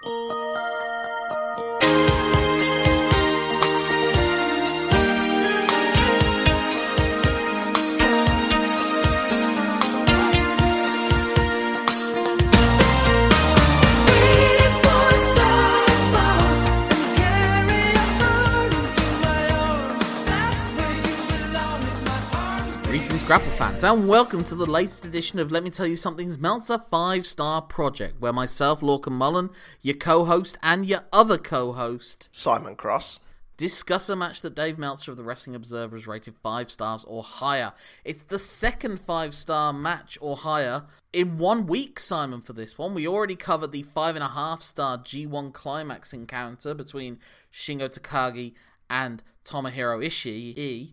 Música Grapple fans, and welcome to the latest edition of Let Me Tell You Something's Meltzer 5 Star Project, where myself, Lorcan Mullen, your co host, and your other co host, Simon Cross. discuss a match that Dave Meltzer of the Wrestling Observer has rated 5 stars or higher. It's the second 5 star match or higher in one week, Simon, for this one. We already covered the 5.5 star G1 Climax encounter between Shingo Takagi and Tomohiro Ishii.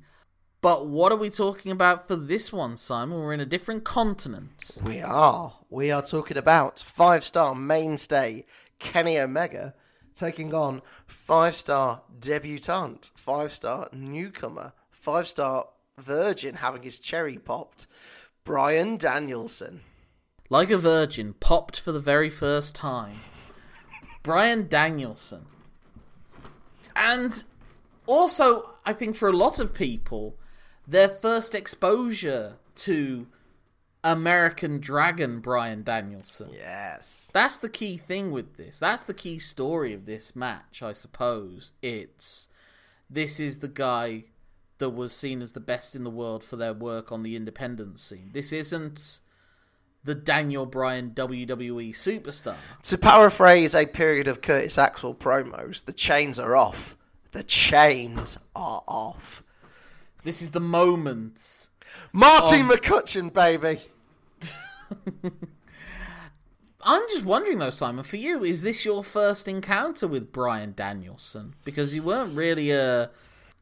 But what are we talking about for this one, Simon? We're in a different continent. We are. We are talking about five star mainstay Kenny Omega taking on five star debutante, five star newcomer, five star virgin having his cherry popped, Brian Danielson. Like a virgin, popped for the very first time. Brian Danielson. And also, I think for a lot of people, their first exposure to American Dragon Brian Danielson. Yes. That's the key thing with this. That's the key story of this match, I suppose. It's this is the guy that was seen as the best in the world for their work on the independent scene. This isn't the Daniel Bryan WWE superstar. To paraphrase a period of Curtis Axel promos, the chains are off. The chains are off. This is the moment. Martin. McCutcheon, baby. I'm just wondering though, Simon, for you, is this your first encounter with Brian Danielson? Because you weren't really a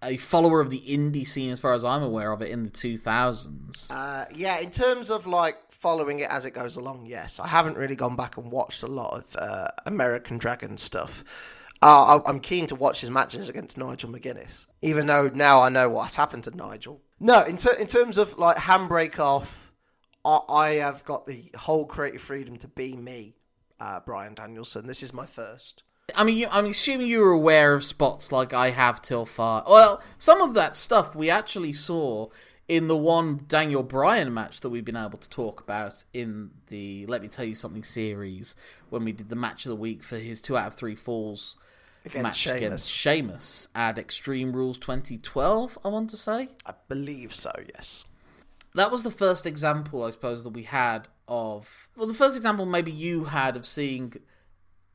a follower of the indie scene as far as I'm aware of it in the 2000s. Uh, yeah, in terms of like following it as it goes along, yes. I haven't really gone back and watched a lot of uh, American Dragon stuff. Uh, I'm keen to watch his matches against Nigel McGuinness, even though now I know what's happened to Nigel. No, in, ter- in terms of like handbrake off, I-, I have got the whole creative freedom to be me, uh, Brian Danielson. This is my first. I mean, you, I'm assuming you were aware of spots like I have till far. Well, some of that stuff we actually saw in the one Daniel Bryan match that we've been able to talk about in the Let Me Tell You Something series when we did the match of the week for his two out of three falls Against match Sheamus. against Sheamus at Extreme Rules 2012, I want to say. I believe so, yes. That was the first example, I suppose, that we had of. Well, the first example maybe you had of seeing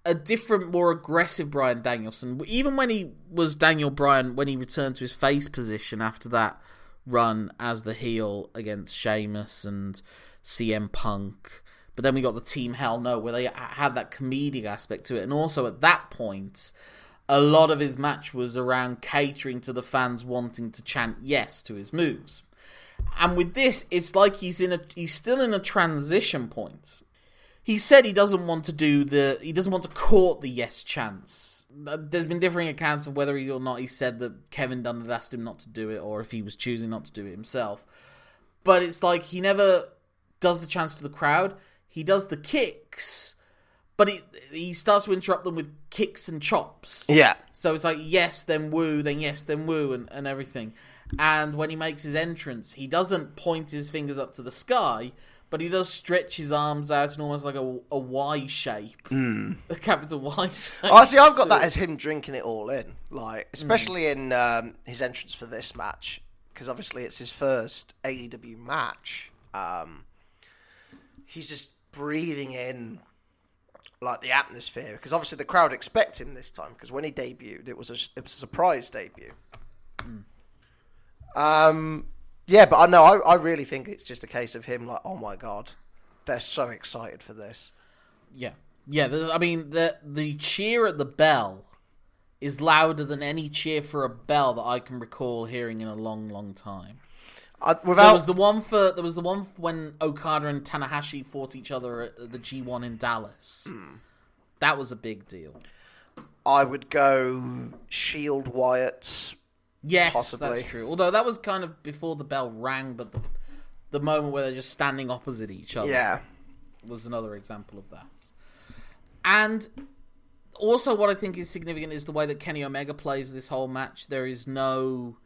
a different, more aggressive Brian Danielson. Even when he was Daniel Bryan, when he returned to his face position after that run as the heel against Sheamus and CM Punk. But then we got the Team Hell No, where they had that comedic aspect to it. And also at that point, a lot of his match was around catering to the fans wanting to chant yes to his moves. And with this, it's like he's in a he's still in a transition point. He said he doesn't want to do the he doesn't want to court the yes chance. There's been differing accounts of whether he or not he said that Kevin Dunn had asked him not to do it, or if he was choosing not to do it himself. But it's like he never does the chance to the crowd. He does the kicks, but he he starts to interrupt them with kicks and chops. Yeah. So it's like yes, then woo, then yes, then woo, and, and everything. And when he makes his entrance, he doesn't point his fingers up to the sky, but he does stretch his arms out in almost like a, a Y shape, a capital Y. Shape. Oh, see, I've got So- that as him drinking it all in, like especially Mm. in um, his entrance for this match, because obviously it's his first AEW match. Um, he's just breathing in like the atmosphere, because obviously the crowd expect him this time. Because when he debuted, it was a it was a surprise debut. Mm. Um, yeah, but I know I, I really think it's just a case of him like, oh my god, they're so excited for this. Yeah, yeah. I mean, the the cheer at the bell is louder than any cheer for a bell that I can recall hearing in a long, long time. I, There was the one for there was the one when Okada and Tanahashi fought each other at the G1 in Dallas. Hmm. That was a big deal. I would go Shield Wyatt's. Yes, Possibly. that's true. Although that was kind of before the bell rang, but the the moment where they're just standing opposite each other Yeah. was another example of that. And Also, what I think is significant is the way that Kenny Omega plays this whole match. There is no.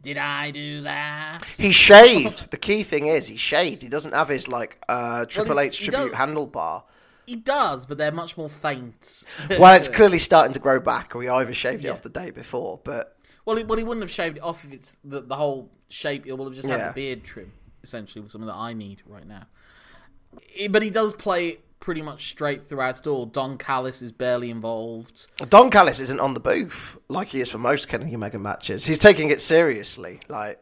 Did I do that? He shaved. the key thing is he shaved. He doesn't have his like uh, Triple he- H tribute handlebar. He does, but they're much more faint. Well, it's clearly starting to grow back, or he either shaved it off the day before. But Well, he, well, he wouldn't have shaved it off if it's the, the whole shape. He will have just had Yeah. the beard trim, essentially, with something that I need right now. Eh, But he does play pretty much straight throughout it all. Don Callis is barely involved. Don Callis isn't on the booth like he is for most Kenny Omega matches. He's taking it seriously. Like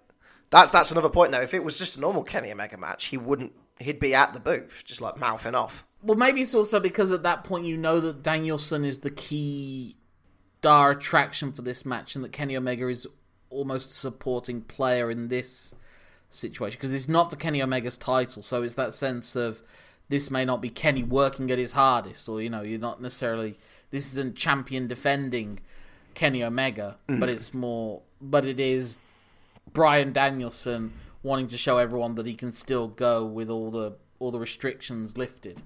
that's that's another point. Now, if it was just a normal Kenny Omega match, he wouldn't. He'd be at the booth, just like mouthing off. Well, maybe it's also because at that point you know that Danielson is the key star attraction for this match, and that Kenny Omega is almost a supporting player in this situation because it's not for Kenny Omega's title, so it's that sense of this may not be Kenny working at his hardest, or you know, you're not necessarily this isn't champion defending Kenny Omega, mm. but it's more, but it is Brian Danielson wanting to show everyone that he can still go with all the all the restrictions lifted,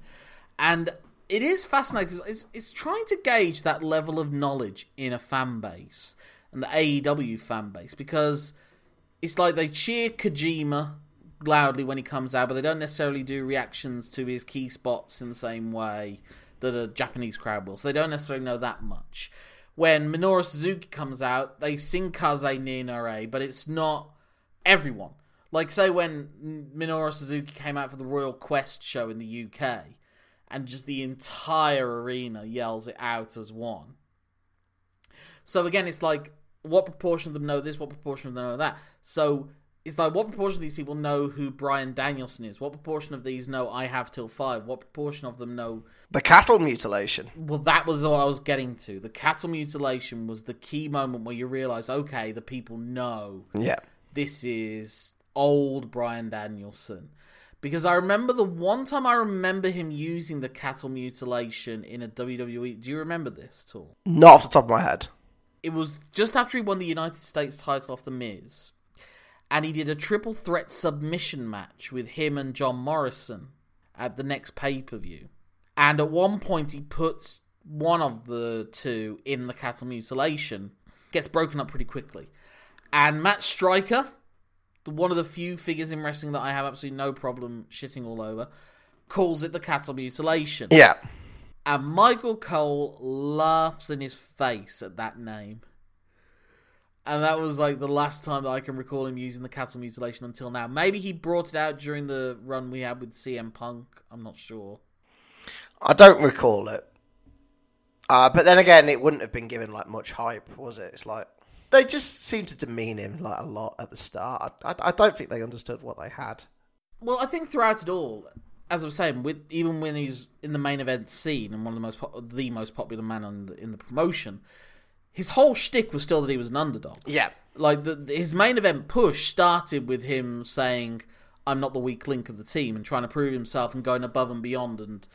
and it is fascinating. It's it's trying to gauge that level of knowledge in a fan base and the AEW fan base because it's like they cheer Kojima loudly when he comes out, but they don't necessarily do reactions to his key spots in the same way that a Japanese crowd will. So they don't necessarily know that much. When Minoru Suzuki comes out, they sing Kaze ni Nare, but it's not everyone. Like, say, when Minoru Suzuki came out for the Royal Quest show in the UK, and just the entire arena yells it out as one. So again, it's like what proportion of them know this, what proportion of them know that. So it's like what proportion of these people know who Brian Danielson is? What proportion of these know I have till five? What proportion of them know? The cattle mutilation. Well, that was what I was getting to. The cattle mutilation was the key moment where you realize, okay, the people know Yeah. this is old Brian Danielson. Because I remember the one time I remember him using the cattle mutilation in a WWE. Do you remember this at all? Not off the top of my head. it was just after he won the United States title off The Miz. And he did a triple threat submission match with him and John Morrison at the next pay per view. And at one point, he puts one of the two in the cattle mutilation, gets broken up pretty quickly. And Matt Striker, the one of the few figures in wrestling that I have absolutely no problem shitting all over, calls it the cattle mutilation. Yeah. And Michael Cole laughs in his face at that name. And that was like the last time that I can recall him using the cattle mutilation until now. Maybe he brought it out during the run we had with CM Punk. I'm not sure. I don't recall it. Uh, but then again, it wouldn't have been given like much hype, was it? It's like they just seemed to demean him like a lot at the start. I, I, I don't think they understood what they had. Well, I think throughout it all, as I was saying, with even when he's in the main event scene and one of the most po- the most popular man on the, in the promotion, his whole shtick was still that he was an underdog. Yeah. like the, his main event push started with him saying i'm not the weak link of the team and trying to prove himself and going above and beyond and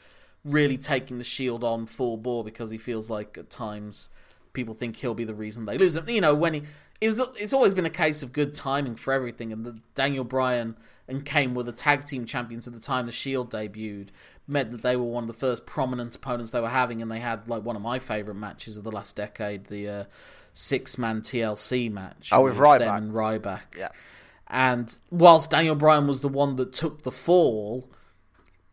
really taking the shield on full bore because he feels like at times people think he'll be the reason they lose. And, you know, when he it was it's always been a case of good timing for everything and the Daniel Bryan and Kane were the tag team champions at the time the Shield debuted meant that they were one of the first prominent opponents they were having and they had like one of my favorite matches of the last decade the uh, six man TLC match Oh, with them Ryback. Ryback Yeah. and whilst Daniel Bryan was the one that took the fall,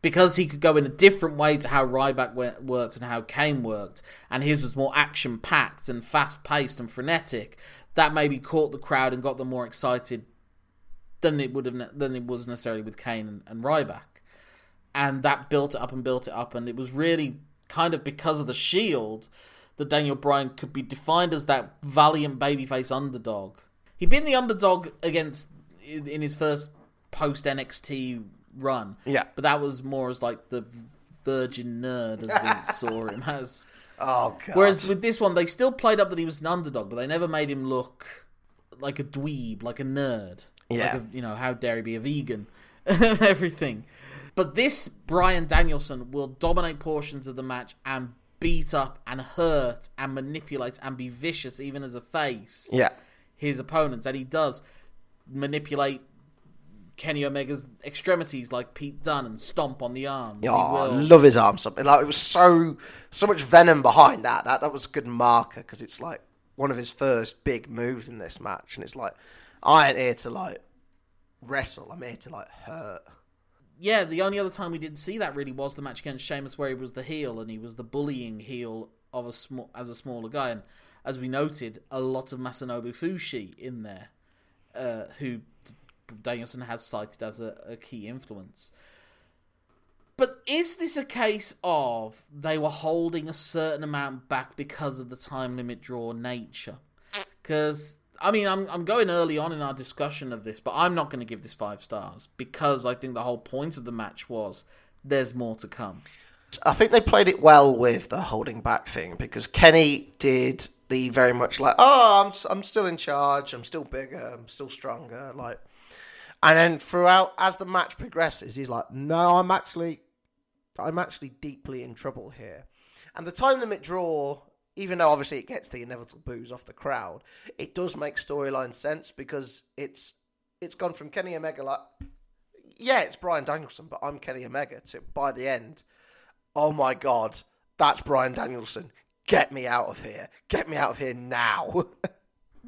because he could go in a different way to how Ryback worked and how Kane worked, and his was more action packed and fast paced and frenetic, that maybe caught the crowd and got them more excited than it would have than it was necessarily with Kane and, and Ryback, and that built it up and built it up, and it was really kind of because of the Shield that Daniel Bryan could be defined as that valiant babyface underdog. He'd been the underdog against in in his first post NXT run, Yeah. but that was more as like the virgin nerd as Vince saw him as. Oh god. Whereas with this one, they still played up that he was an underdog, but they never made him look like a dweeb, like a nerd. Yeah. Like a, you know, how dare he be a vegan and everything. But this Brian Danielson will dominate portions of the match and beat up and hurt and manipulate and be vicious even as a face yeah. his opponents, and he does manipulate Kenny Omega's extremities like Pete Dunne and stomp on the arms. He Oh, I love his arm something. Like it was so so much venom behind that. That that was a good marker because it's like one of his first big moves in this match, and it's like I ain't here to like wrestle. I'm here to like hurt. yeah, the only other time we didn't see that really was the match against Sheamus, where he was the heel and he was the bullying heel of a small as a smaller guy. And as we noted, a lot of Masanobu Fuchi in there, uh, who Danielson has cited as a, a key influence. But is this a case of they were holding a certain amount back because of the time limit draw nature? Because I mean, I'm I'm going early on in our discussion of this, but I'm not going to give this five stars because I think the whole point of the match was there's more to come. I think they played it well with the holding back thing because Kenny did the very much like, oh, I'm I'm still in charge, I'm still bigger, I'm still stronger, like. And then throughout, as the match progresses, he's like, no, I'm actually, I'm actually deeply in trouble here. And the time limit draw, even though obviously it gets the inevitable boos off the crowd, it does make storyline sense because it's it's gone from Kenny Omega like, yeah, it's Brian Danielson, but I'm Kenny Omega. To by the end, oh my god, that's Brian Danielson. Get me out of here. Get me out of here now.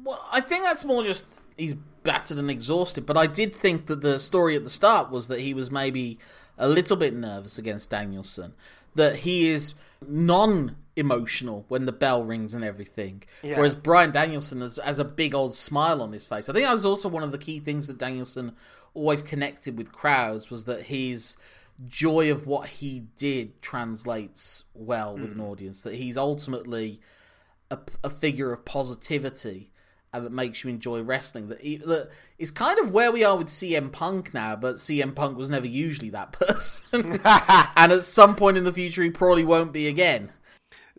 Well, I think that's more just he's battered and exhausted. But I did think that the story at the start was that he was maybe a little bit nervous against Danielson. That he is non-emotional when the bell rings and everything, Yeah. whereas Brian Danielson has, has a big old smile on his face. I think that was also one of the key things that Danielson always connected with crowds was that his joy of what he did translates well with an mm. audience. That he's ultimately a, a figure of positivity and that makes you enjoy wrestling. That, he, that is kind of where we are with CM Punk now, but CM Punk was never usually that person. and at some point in the future, he probably won't be again.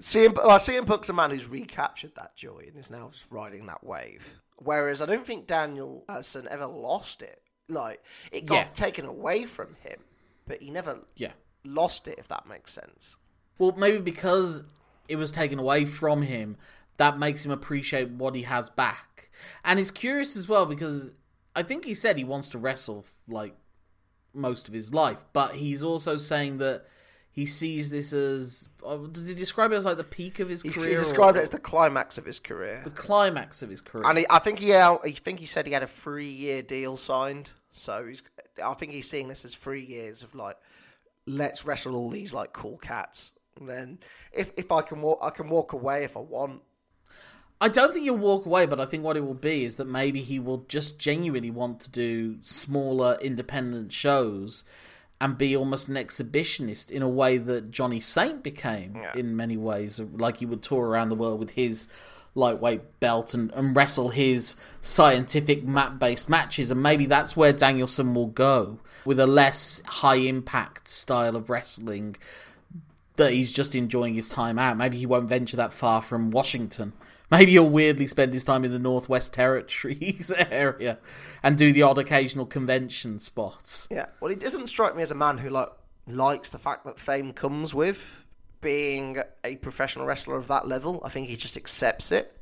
CM, well, CM Punk's a man who's recaptured that joy and is now riding that wave. Whereas I don't think Daniel Hudson ever lost it. Like it got Yeah. taken away from him, but he never Yeah. lost it. If that makes sense. Well, maybe because it was taken away from him, that makes him appreciate what he has back. And it's curious as well because I think he said he wants to wrestle like most of his life, but he's also saying that he sees this as uh, does he describe it as like the peak of his He, career? he or described it as the climax of his career. the climax of his career. And he, I think he, I think he said he had a three-year deal signed. So he's, I think he's seeing this as three years of like, let's wrestle all these like cool cats. And then if if I can walk, I can walk away if I want. I don't think he'll walk away, but I think what it will be is that maybe he will just genuinely want to do smaller independent shows and be almost an exhibitionist in a way that Johnny Saint became Yeah. in many ways. Like he would tour around the world with his lightweight belt and, and wrestle his scientific map based matches, and maybe that's where Danielson will go with a less high impact style of wrestling that he's just enjoying his time out. Maybe he won't venture that far from Washington. Maybe he'll weirdly spend his time in the Northwest Territories area and do the odd occasional convention spots. Yeah. Well, he doesn't strike me as a man who like likes the fact that fame comes with being a professional wrestler of that level. I think he just accepts it.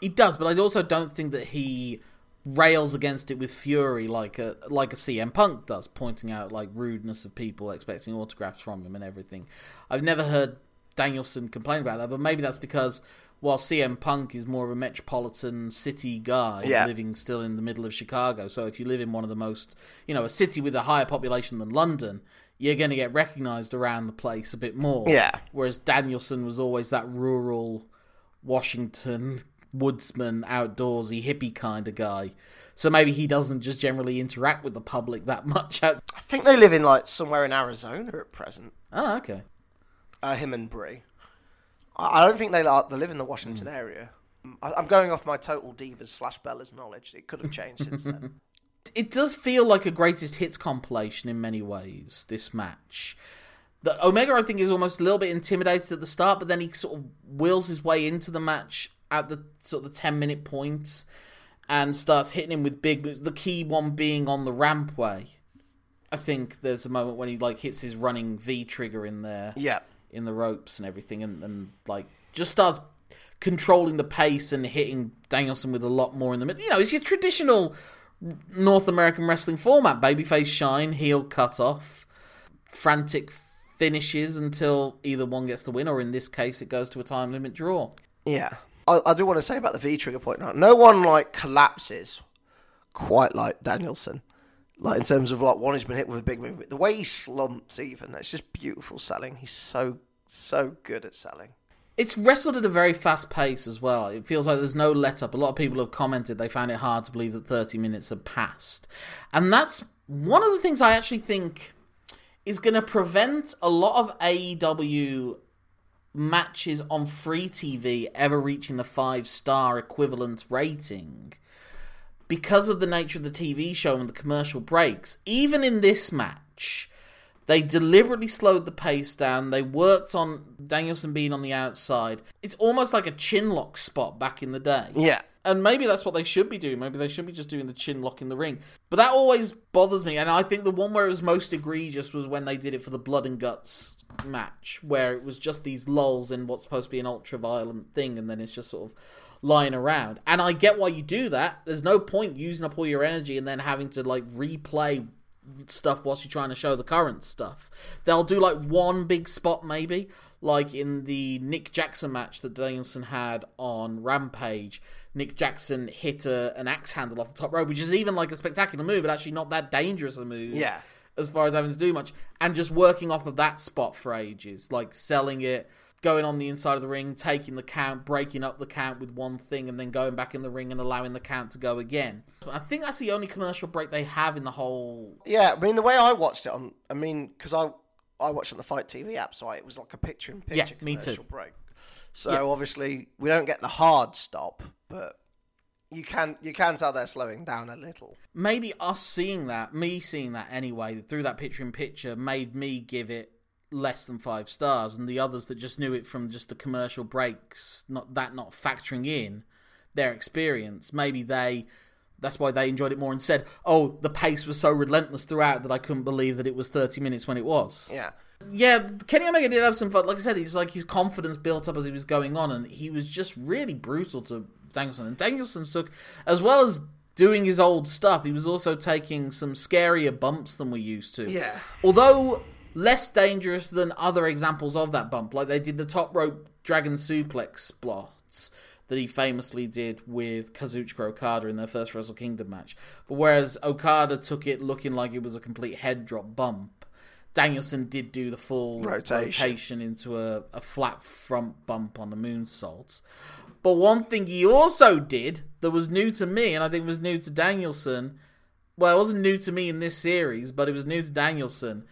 He does, but I also don't think that he rails against it with fury like a like a CM Punk does, pointing out like rudeness of people expecting autographs from him and everything. I've never heard Danielson complain about that, but maybe that's because while CM Punk is more of a metropolitan city guy Yeah. living still in the middle of Chicago, so if you live in one of the most, you know, a city with a higher population than London, you're going to get recognized around the place a bit more. Yeah. Whereas Danielson was always that rural Washington woodsman, outdoorsy, hippie kind of guy. So maybe he doesn't just generally interact with the public that much. I think they live in like somewhere in Arizona at present. oh, okay. Uh, him and Brie. I don't think they like they live in the Washington hmm. area. I- I'm going off my total divas slash Bellas knowledge. It could have changed since then. It does feel like a greatest hits compilation in many ways. This match. The Omega, I think, is almost a little bit intimidated at the start, but then he sort of wills his way into the match at the sort of the ten minute point and starts hitting him with big moves. The key one being on the rampway. I think there's a moment when he like hits his running V trigger in there. Yeah. In the ropes and everything, and, and like just starts controlling the pace and hitting Danielson with a lot more in the middle. You know, it's your traditional North American wrestling format. Babyface shine, heel cut off, frantic finishes until either one gets the win, or in this case, it goes to a time limit draw. Yeah. I, I do want to say about the V trigger point now. No one like collapses quite like Danielson. Like in terms of like one who's been hit with a big move. The way he slumps even, it's just beautiful selling. He's so so good at selling. It's wrestled at a very fast pace as well. It feels like there's no let up. A lot of people have commented they found it hard to believe that 30 minutes had passed. And that's one of the things I actually think is going to prevent a lot of AEW matches on free TV ever reaching the five star equivalent rating because of the nature of the TV show and the commercial breaks. Even in this match, they deliberately slowed the pace down. They worked on Danielson being on the outside. It's almost like a chin lock spot back in the day. Yeah. And maybe that's what they should be doing. Maybe they should be just doing the chin lock in the ring. But that always bothers me. And I think the one where it was most egregious was when they did it for the Blood and Guts match, where it was just these lulls in what's supposed to be an ultra violent thing, and then it's just sort of lying around. And I get why you do that. There's no point using up all your energy and then having to like replay stuff whilst you're trying to show the current stuff. They'll do like one big spot maybe, like in the Nick Jackson match that Danielson had on Rampage. Nick Jackson hit a, an axe handle off the top rope, which is even like a spectacular move, but actually not that dangerous a move. Yeah. As far as having to do much, and just working off of that spot for ages, like selling it, going on the inside of the ring, taking the count, breaking up the count with one thing, and then going back in the ring and allowing the count to go again. I think that's the only commercial break they have in the whole. Yeah, I mean the way I watched it on, I mean because I I watched it on the Fight TV app, so I, it was like a picture in picture Yeah, me too. commercial break. So Yeah. obviously we don't get the hard stop, but you can you can tell they're slowing down a little. Maybe us seeing that, me seeing that anyway, through that picture in picture, made me give it less than five stars, and the others that just knew it from just the commercial breaks, not that not factoring in their experience, maybe they. That's why they enjoyed it more and said, "Oh, the pace was so relentless throughout that I couldn't believe that it was 30 minutes when it was." Yeah. Yeah, Kenny Omega did have some fun. Like I said, he's like his confidence built up as he was going on, and he was just really brutal to Danielson. And Danielson took, as well as doing his old stuff, he was also taking some scarier bumps than we used to. Yeah. Although less dangerous than other examples of that bump, like they did the top rope dragon suplex spots that he famously did with Kazuchika Okada in their first Wrestle Kingdom match. But whereas Okada took it looking like it was a complete head drop bump, Danielson did do the full Rotation. rotation into a, a flat front bump on the moonsault. But one thing he also did that was new to me, and I think was new to Danielson. Well, it wasn't new to me in this series, but it was new to Danielson.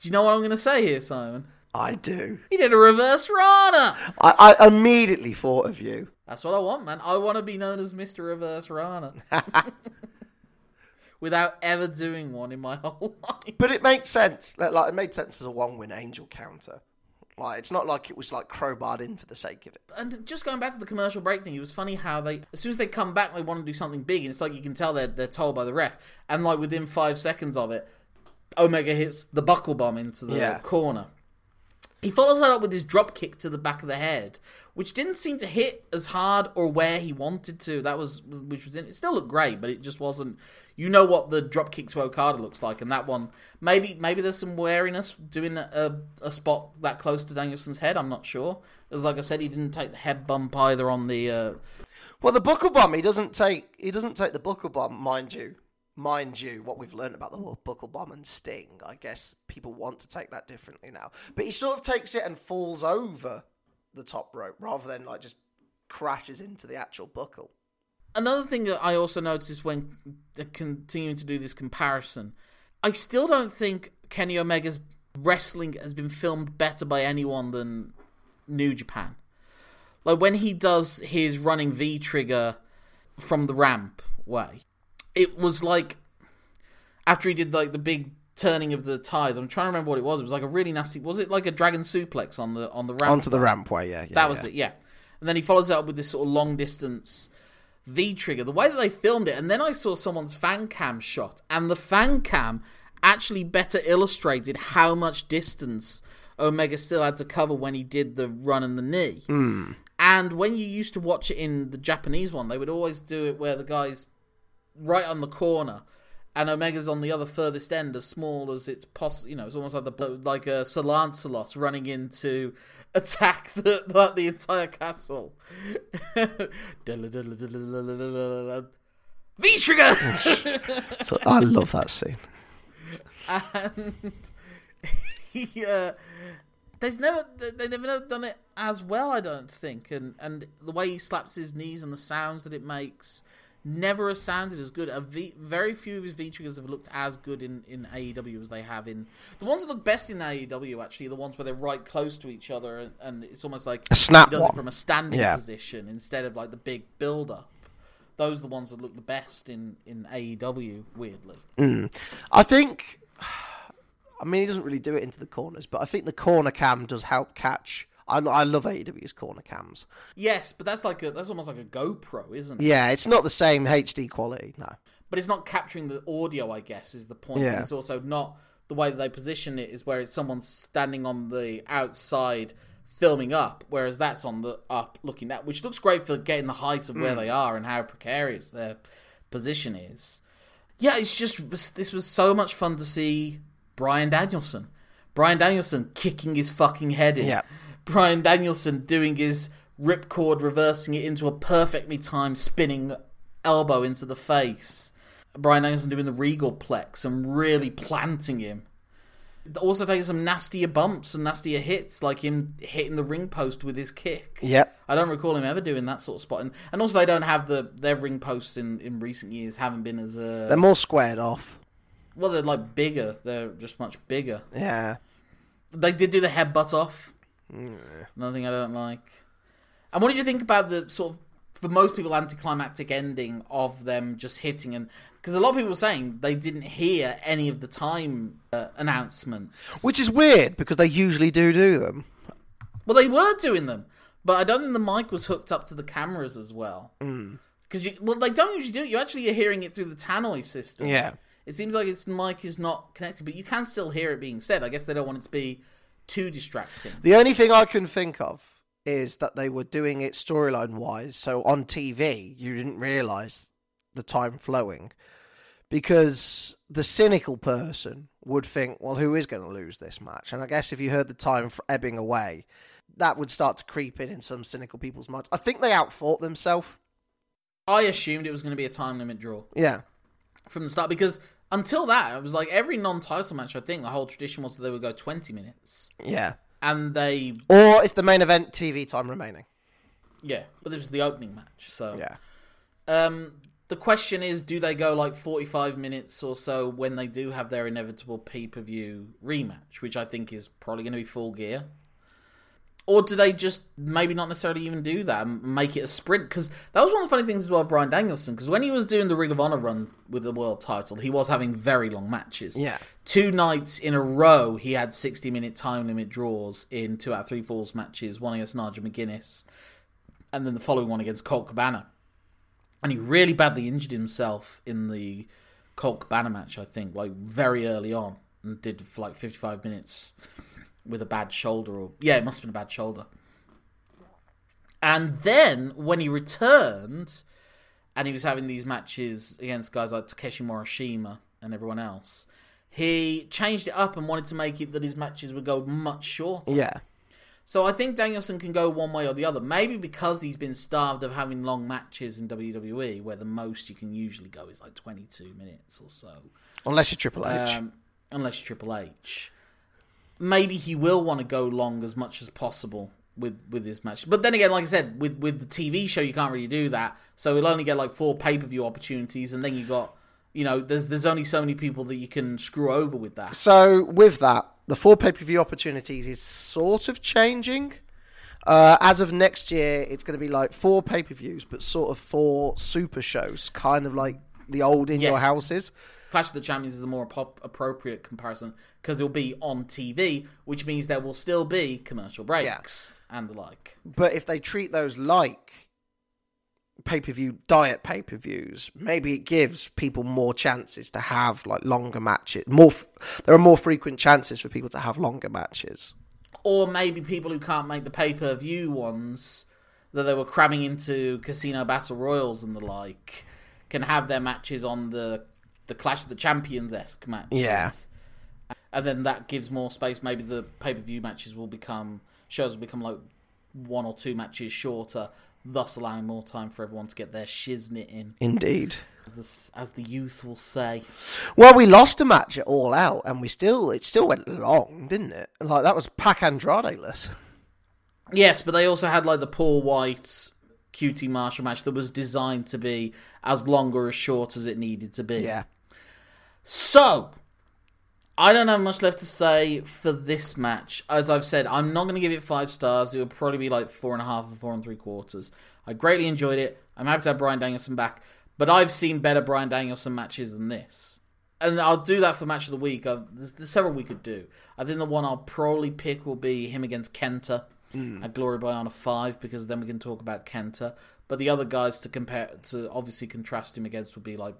Do you know what I'm going to say here, Simon? I do. He did a reverse Rana. I, I immediately thought of you. That's what I want, man. I want to be known as Mr. Reverse Rana. Without ever doing one in my whole life. But it makes sense. Like it made sense as a one-winged angel counter. Like it's not like it was like crowbarred in for the sake of it. And just going back to the commercial break thing, it was funny how they, as soon as they come back, they want to do something big, and it's like you can tell they're they're told by the ref, and like within five seconds of it, Omega hits the buckle bomb into the Yeah. corner. He follows that up with his drop kick to the back of the head, which didn't seem to hit as hard or where he wanted to. That was which was in, it still looked great, but it just wasn't. You know what the drop kick to Okada looks like, and that one maybe maybe there's some wariness doing a, a spot that close to Danielson's head. I'm not sure. As like I said, he didn't take the head bump either on the. Uh, Well, the buckle bomb, he doesn't take. He doesn't take the buckle bomb, mind you. Mind you, what we've learned about the whole buckle bomb and sting. I guess people want to take that differently now. But he sort of takes it and falls over the top rope rather than like just crashes into the actual buckle. Another thing that I also noticed when continuing to do this comparison, I still don't think Kenny Omega's wrestling has been filmed better by anyone than New Japan. Like when he does his running V trigger from the ramp way, it was like after he did like the big turning of the ties. I'm trying to remember what it was. It was like a really nasty. Was it like a dragon suplex on the on the ramp? Onto the rampway, yeah. yeah That was yeah. it, yeah. And then he follows it up with this sort of long distance V trigger. The way that they filmed it, and then I saw someone's fan cam shot, and the fan cam actually better illustrated how much distance Omega still had to cover when he did the run and the knee. Hmm. And when you used to watch it in the Japanese one, they would always do it where the guy's right on the corner, and Omega's on the other furthest end, as small as it's possible. You know, it's almost like the like a Sir Lancelot running into attack the the, the entire castle. V trigger. So I love that scene. and he, uh, there's never they've never done it as well, I don't think. And and the way he slaps his knees and the sounds that it makes never has sounded as good. A v, very few of his V triggers have looked as good in, in AEW as they have in the ones that look best in AEW. Actually, are the ones where they're right close to each other, and, and it's almost like A snap he does one. it from a standing Yeah. position instead of like the big build up. Those are the ones that look the best in in AEW. Weirdly, hmm. I think. I mean, he doesn't really do it into the corners, but I think the corner cam does help catch. I, I love AEW's corner cams. yes, but that's like a that's almost like a GoPro, isn't it? Yeah, it's not the same HD quality. No. but it's not capturing the audio. I guess is the point. Yeah. And it's also not the way that they position it is where it's someone standing on the outside filming up, whereas that's on the up looking at, which looks great for getting the height of where hmm. they are and how precarious their position is. Yeah, it's just this was so much fun to see Brian Danielson. Brian Danielson kicking his fucking head in. Yeah. Brian Danielson doing his ripcord, reversing it into a perfectly timed spinning elbow into the face. Brian Danielson doing the regal plex and really planting him. Also taking some nastier bumps and nastier hits, like him hitting the ring post with his kick. Yep. I don't recall him ever doing that sort of spot. And, and also, they don't have the their ring posts in, in recent years haven't been as uh, They're more squared off. well. They're like bigger. They're just much bigger. Yeah. They did do the headbutt off. Another thing I don't like. And what did you think about the sort of, for most people, anticlimactic ending of them just hitting and because a lot of people were saying they didn't hear any of the time uh, announcements. Which is weird because they usually do do them. Well, they were doing them, but I don't think the mic was hooked up to the cameras as well. Because you, well, they don't usually do it. You actually are hearing it through the tannoy system. Yeah. It seems like its mic is not connected, but you can still hear it being said. I guess they don't want it to be too distracting. The only thing I can think of is that they were doing it storyline wise. So on TV, you didn't realise the time flowing because the cynical person would think, well, who is going to lose this match? And I guess if you heard the time ebbing away, that would start to creep in in some cynical people's minds. I think they outfought themselves. I assumed it was going to be a time limit draw Yeah. from the start because until that, it was like every non-title match. I think the whole tradition was that they would go twenty minutes, Yeah. and they Or if the main event TV time remaining. yeah, but this was the opening match, so Yeah. Um, the question is, do they go like 45 minutes or so when they do have their inevitable pay per view rematch, which I think is probably going to be full gear? Or do they just maybe not necessarily even do that and make it a sprint? Because that was one of the funny things as well, Brian Danielson. Because when he was doing the Ring of Honor run with the world title, he was having very long matches. Yeah. Two nights in a row, he had 60 minute time limit draws in two out of three falls matches, one against Nigel McGuinness, and then the following one against Colt Cabana and he really badly injured himself in the Colt Cabana match, I think, like very early on, and did for like 55 minutes with a bad shoulder, or yeah, it must have been a bad shoulder. And then when he returned, and he was having these matches against guys like Takeshi Morishima and everyone else, he changed it up and wanted to make it that his matches would go much shorter. Yeah. So I think Danielson can go one way or the other. Maybe because he's been starved of having long matches in WWE, where the most you can usually go is like 22 minutes or so. Unless you're Triple H. Um, unless you're Triple H. Maybe he will want to go long as much as possible with with his match. But then again, like I said, with with the TV show, you can't really do that. So he'll only get like four pay per view opportunities, and then you got, you know, there's there's only so many people that you can screw over with that. So with that, the four pay per view opportunities is sort of changing. Uh, as of next year, it's going to be like four pay per views, but sort of four super shows, kind of like the old in your houses. Clash of the Champions is the more pop- appropriate comparison because it'll be on TV, which means there will still be commercial breaks and the like. But if they treat those like pay per view diet pay per views, maybe it gives people more chances to have like longer matches. More, f- there are more frequent chances for people to have longer matches. Or maybe people who can't make the pay per view ones that they were cramming into casino battle royals and the like can have their matches on the the Clash of the Champions esque matches. Yeah. And then that gives more space. Maybe the pay per view matches will become shows will become like one or two matches shorter, thus allowing more time for everyone to get their shiznit in, Indeed. as the, as the youth will say. Well, we lost a match at All Out, and we still it still went long, didn't it? Like that was Pac Andrade-less. Yes, but they also had like the Paul White QT Marshall match that was designed to be as long or as short as it needed to be. Yeah. So, I don't have much left to say for this match. As I've said, I'm not going to give it five stars. It would probably be like four and a half or four and three quarters. I greatly enjoyed it. I'm happy to have Brian Danielson back, but I've seen better Brian Danielson matches than this. And I'll do that for the match of the week. I've, there's, there's several we could do. I think the one I'll probably pick will be him against Kenta hmm. at Glory by Honor 5 because then we can talk about Kenta. But the other guys to compare to obviously contrast him against would be like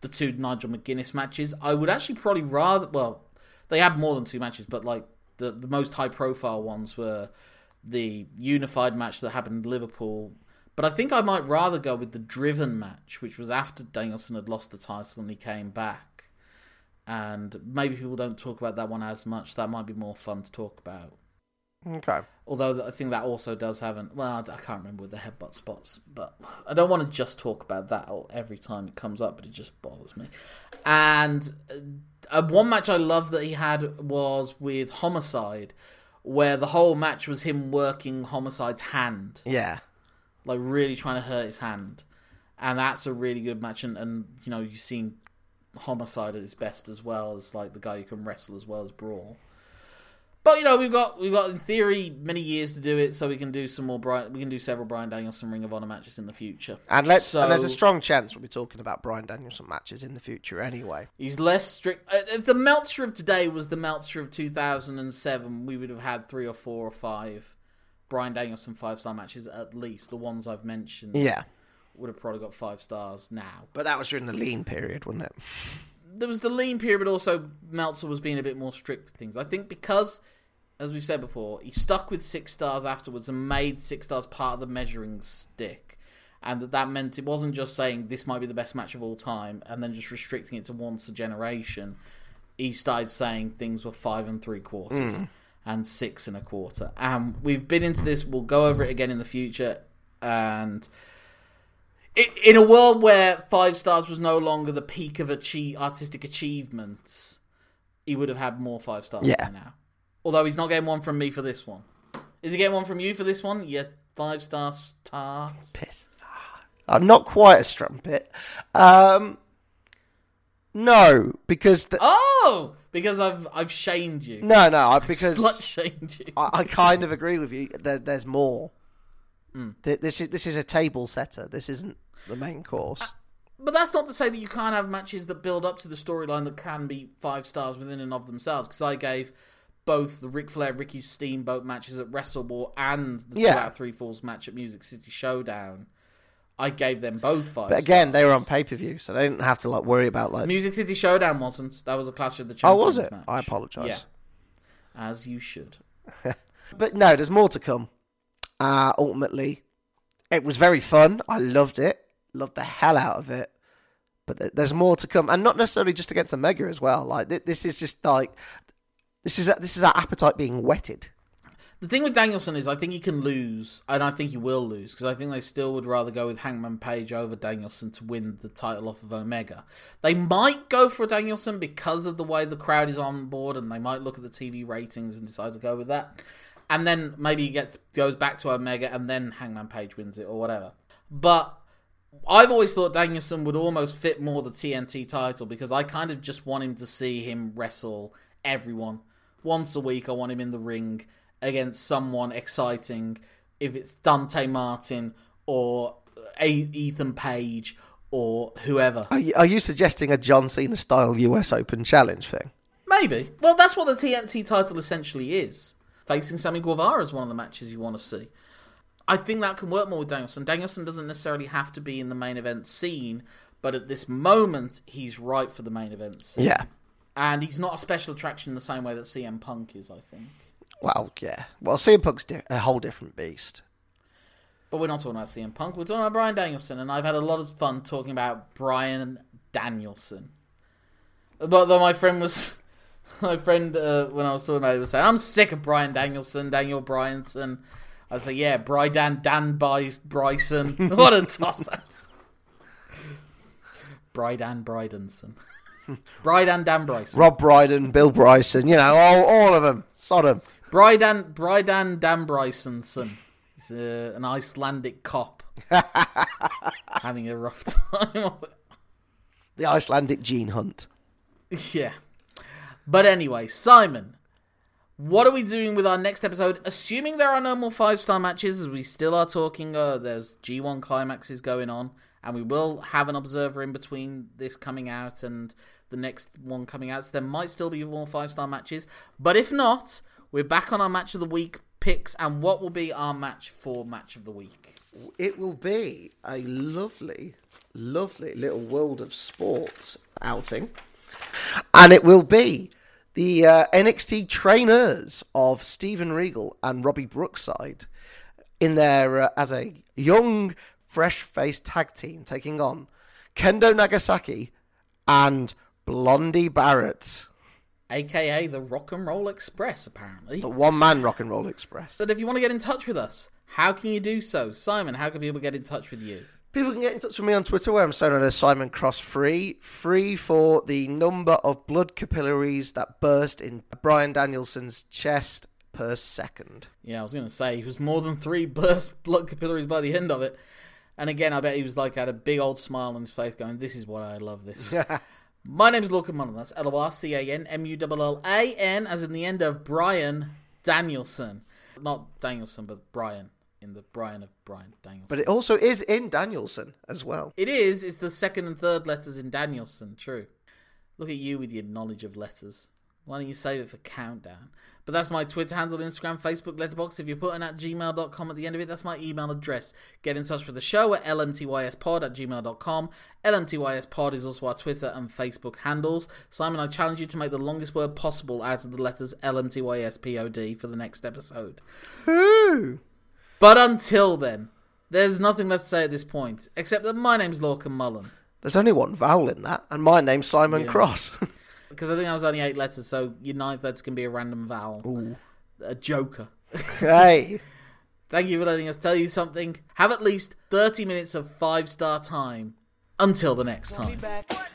the two Nigel McGuinness matches. I would actually probably rather. Well, they had more than two matches, but like the the most high profile ones were the unified match that happened in Liverpool. But I think I might rather go with the Driven match, which was after Danielson had lost the title and he came back. And maybe people don't talk about that one as much. That might be more fun to talk about. Okay. Although I think that also does have an well, I can't remember with the headbutt spots, but I don't want to just talk about that every time it comes up, but it just bothers me. And uh, one match I love that he had was with Homicide, where the whole match was him working Homicide's hand, Yeah. like really trying to hurt his hand, and that's a really good match. And, and you know you've seen Homicide at his best as well as like the guy who can wrestle as well as brawl. But you know we've got we've got in theory many years to do it, so we can do some more Brian. We can do several Brian Danielson Ring of Honor matches in the future. And let's So- and there's a strong chance we'll be talking about Brian Danielson matches in the future anyway. He's less strict. uh, If the Meltzer of today was the Meltzer of 2007, we would have had three or four or five Brian Danielson five star matches at least. The ones I've mentioned Yeah. would have probably got five stars now. But that was during the lean period, wasn't it? There was the lean period, but also Meltzer was being a bit more strict with things. I think because, as we've said before, he stuck with six stars afterwards and made six stars part of the measuring stick. And that, that meant it wasn't just saying this might be the best match of all time and then just restricting it to once a generation. He started saying things were five and three quarters mm. and six and a quarter. And we've been into this, we'll go over it again in the future. And it, in a world where five stars was no longer the peak of achie- artistic achievements, he would have had more five stars Yeah. by now. Although he's not getting one from me for this one. Is he getting one from you for this one? Yeah, five star stars. Piss. I'm not quite a strumpet. Um, no, because the, Oh, because I've I've shamed you. no, no, I, because Slut shamed you. I, I kind of agree with you. There, there's more. Mm. Th- This is this is a table setter. This isn't the main course. Uh, but that's not to say that you can't have matches that build up to the storyline that can be five stars within and of themselves. Because I gave both the Ric Flair Ricky Steamboat matches at Wrestle War and the Yeah. two out of three falls match at Music City Showdown. I gave them both five. But again, they were on pay per view, so they didn't have to like worry about like. Music City Showdown wasn't. That was a Clash of the Champions. Oh, was it? Match. I apologise. Yeah, as you should. But no, there's more to come. Uh, ultimately, it was very fun. I loved it. Loved the hell out of it. But th- there's more to come, and not necessarily just against Omega as well. Like th- this is just like this is this is our appetite being whetted. The thing with Danielson is, I think he can lose, and I think he will lose because I think they still would rather go with Hangman Page over Danielson to win the title off of Omega. They might go for Danielson because of the way the crowd is on board, and they might look at the TV ratings and decide to go with that. And then maybe he gets goes back to Omega, and then Hangman Page wins it or whatever. But I've always thought Danielson would almost fit more the TNT title because I kind of just want him to see him wrestle everyone once a week. I want him in the ring against someone exciting. If it's Dante Martin or uh, a- Ethan Page or whoever, Are you, are you suggesting a John Cena style US Open challenge thing? maybe. Well, that's what the TNT title essentially is. Facing Sammy Guevara is one of the matches you want to see. I think that can work more with Danielson. Danielson doesn't necessarily have to be in the main event scene, but at this moment, he's right for the main event scene. Yeah. And he's not a special attraction in the same way that CM Punk is, I think. Well, yeah. Well, CM Punk's di- a whole different beast. But we're not talking about CM Punk. We're talking about Brian Danielson, and I've had a lot of fun talking about Brian Danielson. But though my friend was, my friend uh, when I was talking about it was saying, "I'm sick of Brian Danielson, Daniel Bryanson." I was like, "Yeah, Brydan Dan Bryson, what a tosser." Brydan Brydenson. Brydan Dan Bryson. Rob Brydon, Bill Bryson, you know, all, all of them. Sodom. Brydan Brydan Dan Brysonson. He's uh, an Icelandic cop having a rough time. The Icelandic gene hunt. yeah. But anyway, Simon, what are we doing with our next episode? Assuming there are no more five star matches, as we still are talking, uh, there's G1 climaxes going on, and we will have an observer in between this coming out and the next one coming out. So there might still be more five star matches. But if not, we're back on our match of the week picks. And what will be our match for match of the week? It will be a lovely, lovely little world of sports outing. And it will be the uh, NXT trainers of Steven Regal and Robbie Brookside in their uh, as a young, fresh faced tag team taking on Kendo Nagasaki and Blondie Barrett. AKA the Rock and Roll Express, apparently. The one man Rock and Roll Express. But if you want to get in touch with us, how can you do so? Simon, how can people get in touch with you? People can get in touch with me on Twitter where I'm so known as Simon Cross Free. Free for the number of blood capillaries that burst in Bryan Danielson's chest per second. Yeah, I was going to say, he was more than three burst blood capillaries by the end of it. And again, I bet he was like, had a big old smile on his face going, This is why I love this. My name is Lorcan Mullan. That's L O R C A N M U L L A N, as in the end of Bryan Danielson. Not Danielson, but Bryan, in the Bryan of Bryan Danielson. But it also is in Danielson as well. It is. It's the second and third letters in Danielson. True. Look at you with your knowledge of letters. Why don't you save it for countdown? But that's my Twitter handle, Instagram, Facebook, letterbox. If you're putting at gmail.com at the end of it, that's my email address. Get in touch with the show at lmtyspod at gmail.com. lmtyspod is also our Twitter and Facebook handles. Simon, I challenge you to make the longest word possible out of the letters lmtyspod for the next episode. Ooh. But until then, there's nothing left to say at this point, except that my name's Lorcan Mullan. There's only one vowel in that, and my name's Simon Yeah. Cross. Because I think that was only eight letters, so your ninth letter can be a random vowel. A joker. hey. Thank you for letting us tell you something. Have at least 30 minutes of five star time. Until the next time.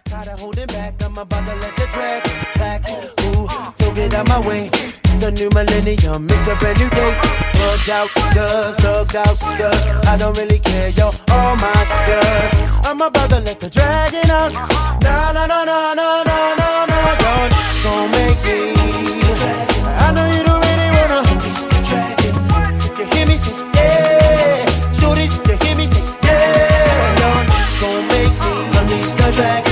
Tired of holding back, I'm about to let the drag slack. Ooh, so get out my way. It's a new millennium, it's a brand new day. Bugged out, does, thugged out, does. I don't really care, yo, all my does. I'm about to let the dragon out. No, no, no, no, no, no, no, no, don't, don't make me. I know you don't really wanna. You hear me say, yeah. Shorties, if you hear me say, yeah. Don't, don't make me unleash the dragon.